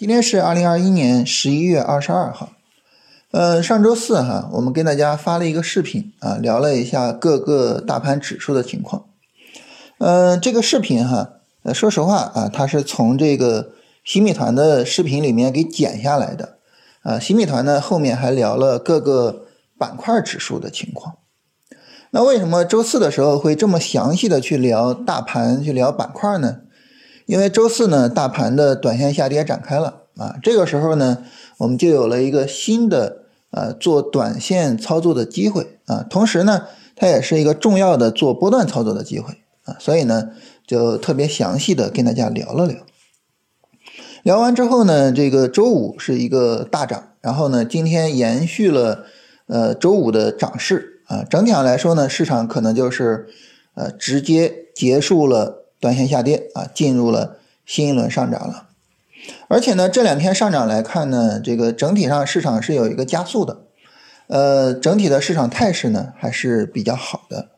今天是二零二一年十一月二十二号，呃，上周四哈，我们跟大家发了一个视频啊，聊了一下各个大盘指数的情况。嗯，这个视频哈，呃，说实话啊，它是从这个新米团的视频里面给剪下来的。啊，新米团呢后面还聊了各个板块指数的情况。那为什么周四的时候会这么详细的去聊大盘，去聊板块呢？因为周四呢，大盘的短线下跌展开了啊，这个时候呢，我们就有了一个新的呃做短线操作的机会啊，同时呢，它也是一个重要的做波段操作的机会啊，所以呢，就特别详细的跟大家聊了聊。聊完之后呢，这个周五是一个大涨，然后呢，今天延续了呃周五的涨势啊，整体上来说呢，市场可能就是呃直接结束了。短线下跌啊，进入了新一轮上涨了，而且呢，这两天上涨来看呢，这个整体上市场是有一个加速的，呃，整体的市场态势呢还是比较好的。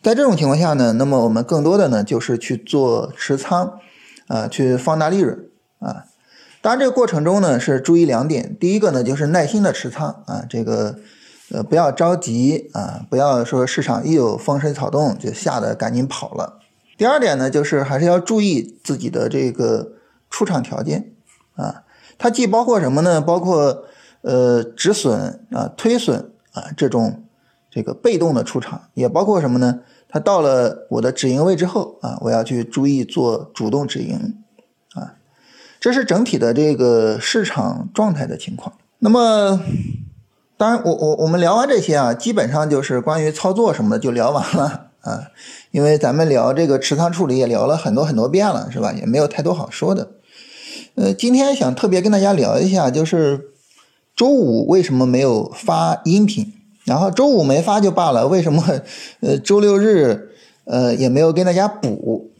在这种情况下呢，那么我们更多的呢就是去做持仓啊，去放大利润啊。当然，这个过程中呢是注意两点，第一个呢就是耐心的持仓啊，这个呃不要着急啊，不要说市场一有风吹草动就吓得赶紧跑了。第二点呢，就是还是要注意自己的这个出场条件啊，它既包括什么呢？包括呃止损啊、推损啊这种这个被动的出场，也包括什么呢？它到了我的止盈位之后啊，我要去注意做主动止盈啊，这是整体的这个市场状态的情况。那么，当然我我我们聊完这些啊，基本上就是关于操作什么的就聊完了。啊，因为咱们聊这个持仓处理也聊了很多很多遍了，是吧？也没有太多好说的。呃，今天想特别跟大家聊一下，就是周五为什么没有发音频？然后周五没发就罢了，为什么呃周六日呃也没有跟大家补？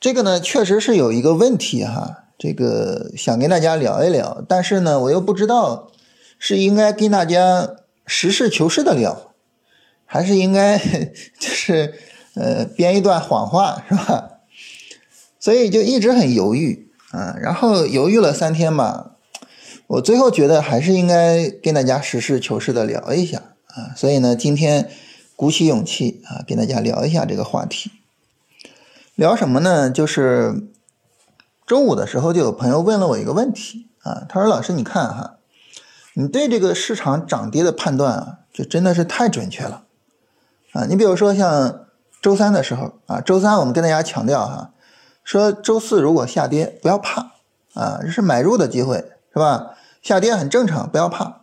这个呢，确实是有一个问题哈，这个想跟大家聊一聊，但是呢，我又不知道是应该跟大家实事求是的聊。还是应该 就是呃编一段谎话是吧？所以就一直很犹豫啊，然后犹豫了三天吧，我最后觉得还是应该跟大家实事求是的聊一下啊，所以呢，今天鼓起勇气啊，跟大家聊一下这个话题。聊什么呢？就是周五的时候就有朋友问了我一个问题啊，他说：“老师，你看哈，你对这个市场涨跌的判断啊，就真的是太准确了。”啊，你比如说像周三的时候啊，周三我们跟大家强调哈，说周四如果下跌不要怕啊，这是买入的机会是吧？下跌很正常，不要怕。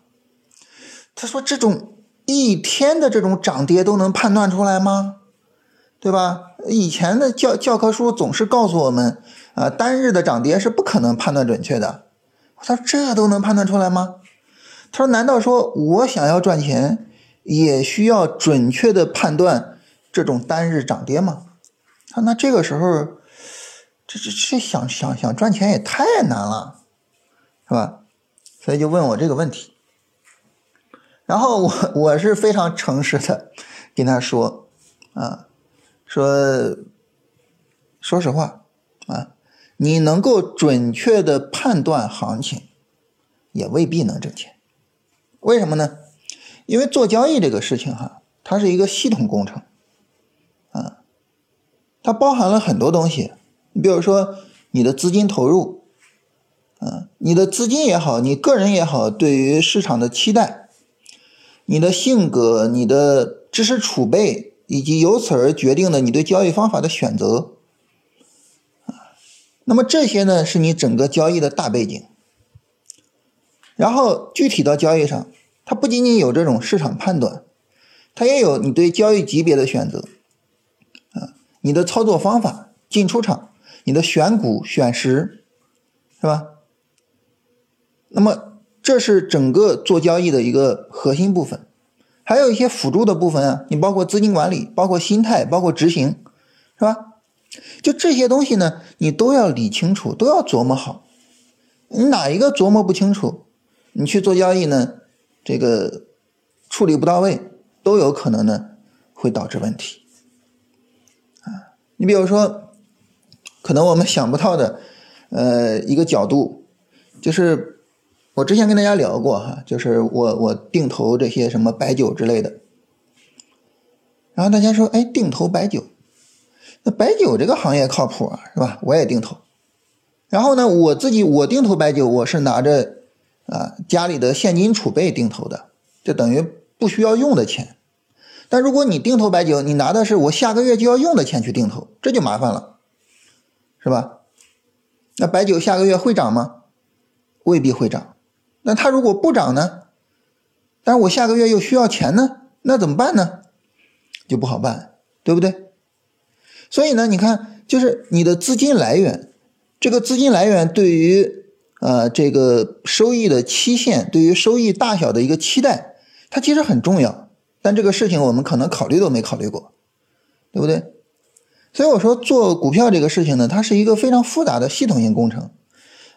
他说这种一天的这种涨跌都能判断出来吗？对吧？以前的教教科书总是告诉我们啊，单日的涨跌是不可能判断准确的。他说这都能判断出来吗？他说难道说我想要赚钱？也需要准确的判断这种单日涨跌吗？他那这个时候，这这这想想想赚钱也太难了，是吧？所以就问我这个问题。然后我我是非常诚实的跟他说啊，说说实话啊，你能够准确的判断行情，也未必能挣钱。为什么呢？因为做交易这个事情哈，它是一个系统工程，啊，它包含了很多东西。你比如说你的资金投入，啊，你的资金也好，你个人也好，对于市场的期待，你的性格、你的知识储备，以及由此而决定的你对交易方法的选择，啊，那么这些呢，是你整个交易的大背景。然后具体到交易上。它不仅仅有这种市场判断，它也有你对交易级别的选择，啊，你的操作方法、进出场、你的选股选时，是吧？那么这是整个做交易的一个核心部分，还有一些辅助的部分啊，你包括资金管理、包括心态、包括执行，是吧？就这些东西呢，你都要理清楚，都要琢磨好。你哪一个琢磨不清楚，你去做交易呢？这个处理不到位，都有可能呢，会导致问题。啊，你比如说，可能我们想不到的，呃，一个角度就是我之前跟大家聊过哈，就是我我定投这些什么白酒之类的，然后大家说，哎，定投白酒，那白酒这个行业靠谱啊，是吧？我也定投。然后呢，我自己我定投白酒，我是拿着啊家里的现金储备定投的，就等于不需要用的钱。但如果你定投白酒，你拿的是我下个月就要用的钱去定投，这就麻烦了，是吧？那白酒下个月会涨吗？未必会涨。那它如果不涨呢？但是我下个月又需要钱呢，那怎么办呢？就不好办，对不对？所以呢，你看，就是你的资金来源。这个资金来源对于呃这个收益的期限，对于收益大小的一个期待，它其实很重要。但这个事情我们可能考虑都没考虑过，对不对？所以我说做股票这个事情呢，它是一个非常复杂的系统性工程。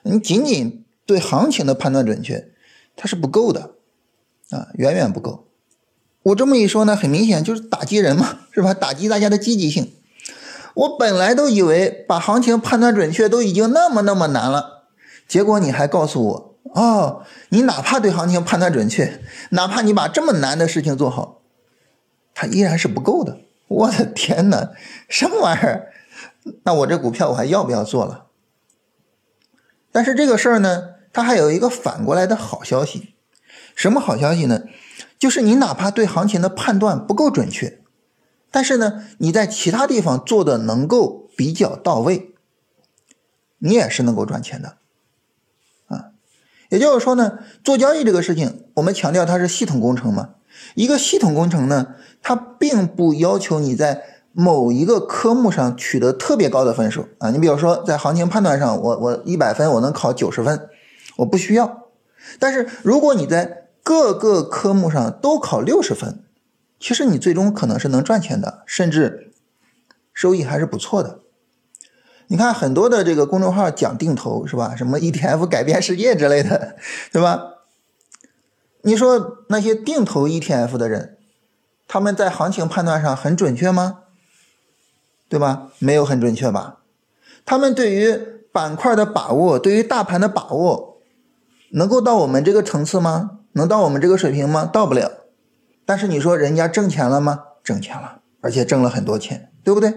你仅仅对行情的判断准确，它是不够的啊，远远不够。我这么一说呢，很明显就是打击人嘛，是吧？打击大家的积极性。我本来都以为把行情判断准确都已经那么那么难了，结果你还告诉我，哦，你哪怕对行情判断准确，哪怕你把这么难的事情做好，它依然是不够的。我的天哪，什么玩意儿？那我这股票我还要不要做了？但是这个事儿呢，它还有一个反过来的好消息，什么好消息呢？就是你哪怕对行情的判断不够准确。但是呢，你在其他地方做的能够比较到位，你也是能够赚钱的，也就是说呢，做交易这个事情，我们强调它是系统工程嘛。一个系统工程呢，它并不要求你在某一个科目上取得特别高的分数啊。你比如说，在行情判断上，我我一百分我能考九十分，我不需要。但是如果你在各个科目上都考六十分，其实你最终可能是能赚钱的，甚至收益还是不错的。你看很多的这个公众号讲定投是吧？什么 ETF 改变世界之类的，对吧？你说那些定投 ETF 的人，他们在行情判断上很准确吗？对吧？没有很准确吧？他们对于板块的把握，对于大盘的把握，能够到我们这个层次吗？能到我们这个水平吗？到不了。但是你说人家挣钱了吗？挣钱了，而且挣了很多钱，对不对？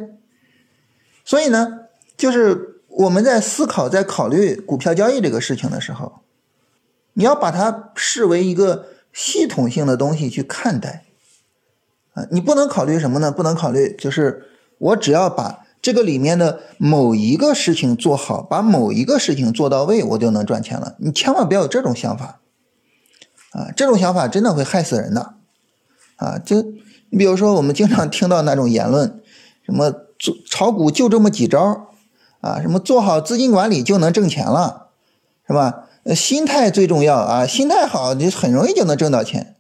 所以呢，就是我们在思考、在考虑股票交易这个事情的时候，你要把它视为一个系统性的东西去看待啊。你不能考虑什么呢？不能考虑就是我只要把这个里面的某一个事情做好，把某一个事情做到位，我就能赚钱了。你千万不要有这种想法啊！这种想法真的会害死人的。啊，就你比如说，我们经常听到那种言论，什么做炒股就这么几招啊，什么做好资金管理就能挣钱了，是吧？心态最重要啊，心态好，你很容易就能挣到钱。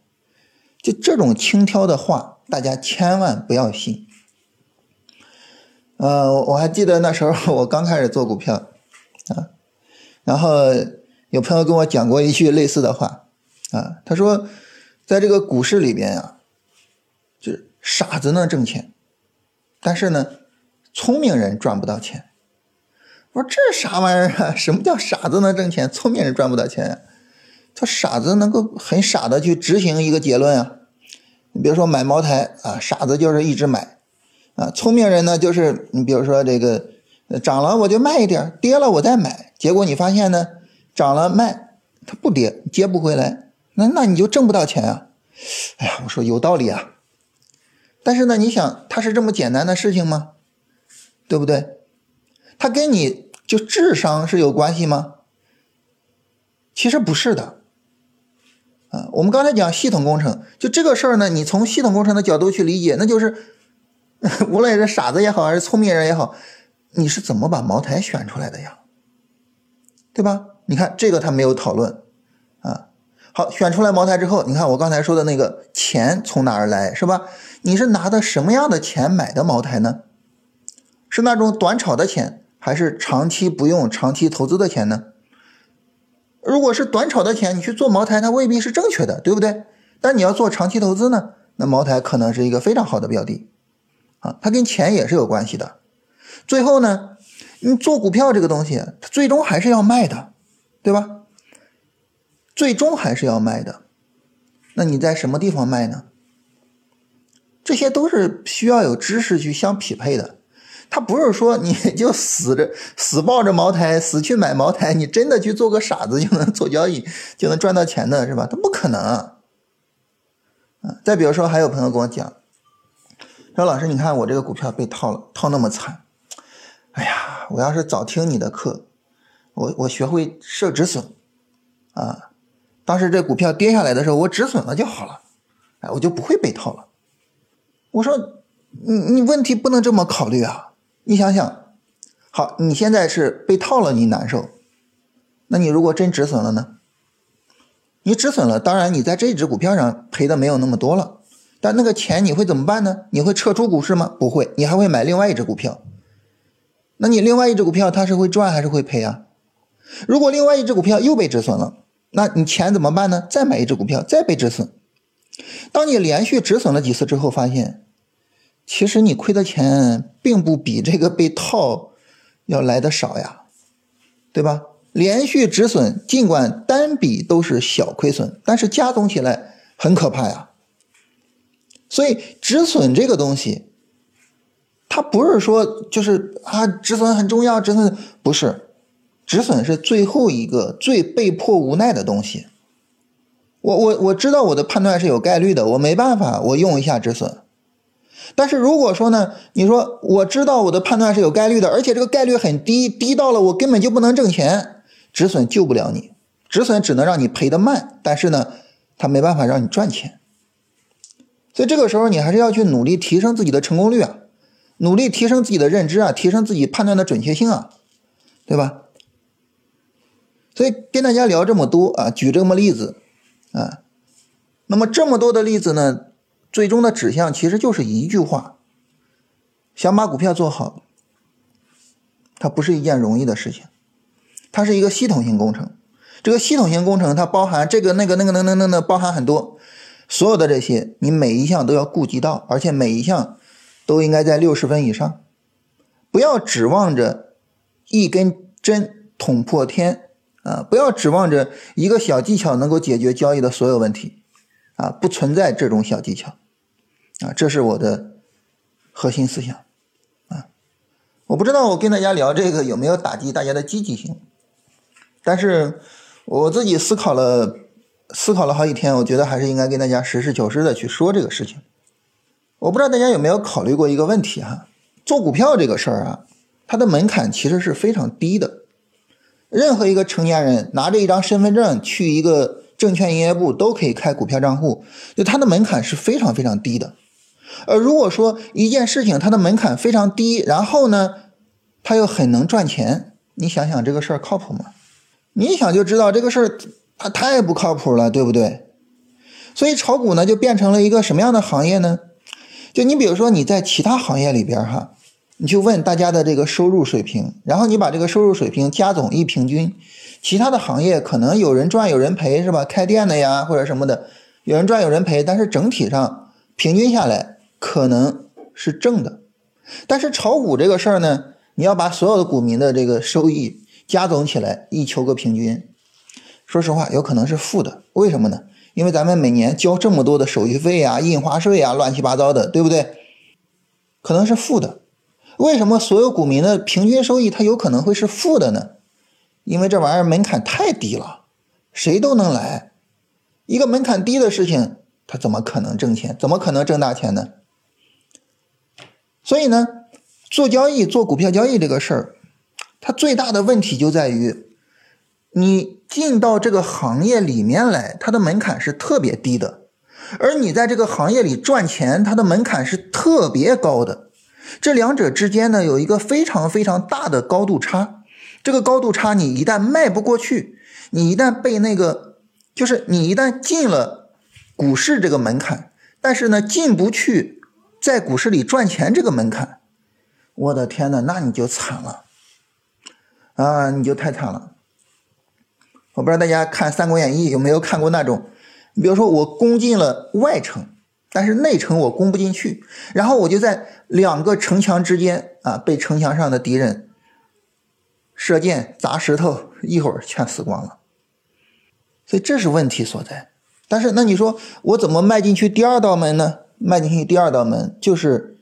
就这种轻佻的话，大家千万不要信。呃，我还记得那时候我刚开始做股票啊，然后有朋友跟我讲过一句类似的话啊，他说，在这个股市里边呀。就是傻子能挣钱，但是呢，聪明人赚不到钱。我说这啥玩意儿啊？什么叫傻子能挣钱，聪明人赚不到钱呀？他傻子能够很傻的去执行一个结论啊。你比如说买茅台啊，傻子就是一直买啊。聪明人呢，就是你比如说这个涨了我就卖一点，跌了我再买。结果你发现呢，涨了卖它不跌，接不回来，那那你就挣不到钱啊。哎呀，我说有道理啊。但是呢，你想，它是这么简单的事情吗？对不对？它跟你就智商是有关系吗？其实不是的。啊，我们刚才讲系统工程，就这个事儿呢，你从系统工程的角度去理解，那就是 无论是傻子也好，还是聪明人也好，你是怎么把茅台选出来的呀？对吧？你看这个他没有讨论啊。好，选出来茅台之后，你看我刚才说的那个钱从哪儿来，是吧？你是拿的什么样的钱买的茅台呢？是那种短炒的钱，还是长期不用、长期投资的钱呢？如果是短炒的钱，你去做茅台，它未必是正确的，对不对？但你要做长期投资呢，那茅台可能是一个非常好的标的啊，它跟钱也是有关系的。最后呢，你做股票这个东西，它最终还是要卖的，对吧？最终还是要卖的。那你在什么地方卖呢？这些都是需要有知识去相匹配的。他不是说你 就死着死抱着茅台死去买茅台，你真的去做个傻子就能做交易就能赚到钱的是吧？他不可能。啊，再比如说，还有朋友跟我讲，说老师，你看我这个股票被套了，套那么惨。哎呀，我要是早听你的课，我我学会设止损啊，当时这股票跌下来的时候，我止损了就好了，哎，我就不会被套了。我说，你你问题不能这么考虑啊。你想想，好，你现在是被套了，你难受。那你如果真止损了呢？你止损了，当然你在这只股票上赔的没有那么多了，但那个钱你会怎么办呢？你会撤出股市吗？不会，你还会买另外一只股票。那你另外一只股票它是会赚还是会赔啊？如果另外一只股票又被止损了，那你钱怎么办呢？再买一只股票，再被止损。当你连续止损了几次之后，发现。其实你亏的钱并不比这个被套要来的少呀，对吧？连续止损，尽管单笔都是小亏损，但是加总起来很可怕呀。所以止损这个东西，它不是说就是啊，止损很重要，止损不是，止损是最后一个最被迫无奈的东西。我我我知道我的判断是有概率的，我没办法，我用一下止损。但是如果说呢，你说我知道我的判断是有概率的，而且这个概率很低，低到了我根本就不能挣钱，止损救不了你，止损只能让你赔的慢，但是呢，它没办法让你赚钱。所以这个时候你还是要去努力提升自己的成功率啊，努力提升自己的认知啊，提升自己判断的准确性啊，对吧？所以跟大家聊这么多啊，举这么例子啊，那么这么多的例子呢？最终的指向其实就是一句话：想把股票做好，它不是一件容易的事情，它是一个系统性工程。这个系统性工程它包含这个、那个、那个、那、那、那、那，包含很多，所有的这些你每一项都要顾及到，而且每一项都应该在六十分以上。不要指望着一根针捅破天啊！不要指望着一个小技巧能够解决交易的所有问题啊！不存在这种小技巧。啊，这是我的核心思想啊！我不知道我跟大家聊这个有没有打击大家的积极性，但是我自己思考了思考了好几天，我觉得还是应该跟大家实事求是的去说这个事情。我不知道大家有没有考虑过一个问题哈，做股票这个事儿啊，它的门槛其实是非常低的，任何一个成年人拿着一张身份证去一个证券营业部都可以开股票账户，就它的门槛是非常非常低的。而如果说一件事情它的门槛非常低，然后呢，它又很能赚钱，你想想这个事儿靠谱吗？你想就知道这个事儿它太不靠谱了，对不对？所以炒股呢就变成了一个什么样的行业呢？就你比如说你在其他行业里边哈，你去问大家的这个收入水平，然后你把这个收入水平加总一平均，其他的行业可能有人赚有人赔是吧？开店的呀或者什么的，有人赚有人赔，但是整体上平均下来。可能是正的，但是炒股这个事儿呢，你要把所有的股民的这个收益加总起来，一求个平均，说实话，有可能是负的。为什么呢？因为咱们每年交这么多的手续费啊、印花税啊，乱七八糟的，对不对？可能是负的。为什么所有股民的平均收益它有可能会是负的呢？因为这玩意儿门槛太低了，谁都能来。一个门槛低的事情，它怎么可能挣钱？怎么可能挣大钱呢？所以呢，做交易、做股票交易这个事儿，它最大的问题就在于，你进到这个行业里面来，它的门槛是特别低的；而你在这个行业里赚钱，它的门槛是特别高的。这两者之间呢，有一个非常非常大的高度差。这个高度差，你一旦迈不过去，你一旦被那个，就是你一旦进了股市这个门槛，但是呢，进不去。在股市里赚钱这个门槛，我的天呐，那你就惨了啊！你就太惨了。我不知道大家看《三国演义》有没有看过那种，你比如说我攻进了外城，但是内城我攻不进去，然后我就在两个城墙之间啊，被城墙上的敌人射箭、砸石头，一会儿全死光了。所以这是问题所在。但是那你说我怎么迈进去第二道门呢？迈进去第二道门就是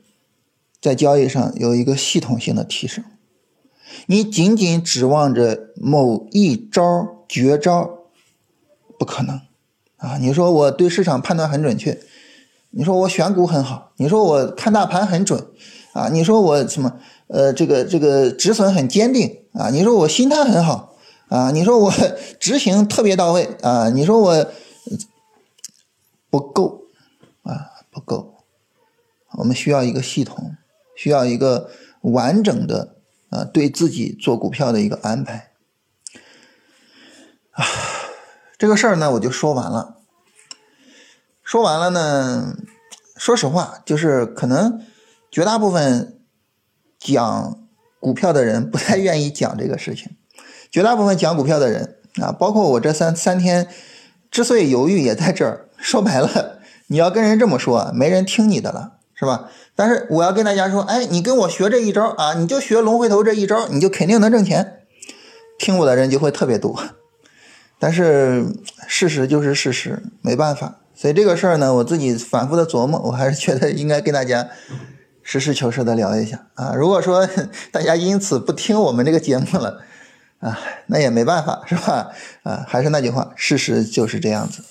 在交易上有一个系统性的提升。你仅仅指望着某一招绝招，不可能啊！你说我对市场判断很准确，你说我选股很好，你说我看大盘很准啊，你说我什么呃这个这个止损很坚定啊，你说我心态很好啊，你说我执行特别到位啊，你说我不够啊不够，我们需要一个系统，需要一个完整的。啊，对自己做股票的一个安排啊，这个事儿呢，我就说完了。说完了呢，说实话，就是可能绝大部分讲股票的人不太愿意讲这个事情。绝大部分讲股票的人啊，包括我这三三天之所以犹豫，也在这儿。说白了，你要跟人这么说，没人听你的了，是吧？但是我要跟大家说，哎，你跟我学这一招啊，你就学龙回头这一招，你就肯定能挣钱。听我的人就会特别多。但是事实就是事实，没办法。所以这个事儿呢，我自己反复的琢磨，我还是觉得应该跟大家实事求是的聊一下啊。如果说 大家因此不听我们这个节目了啊，那也没办法，是吧？啊，还是那句话，事实就是这样子。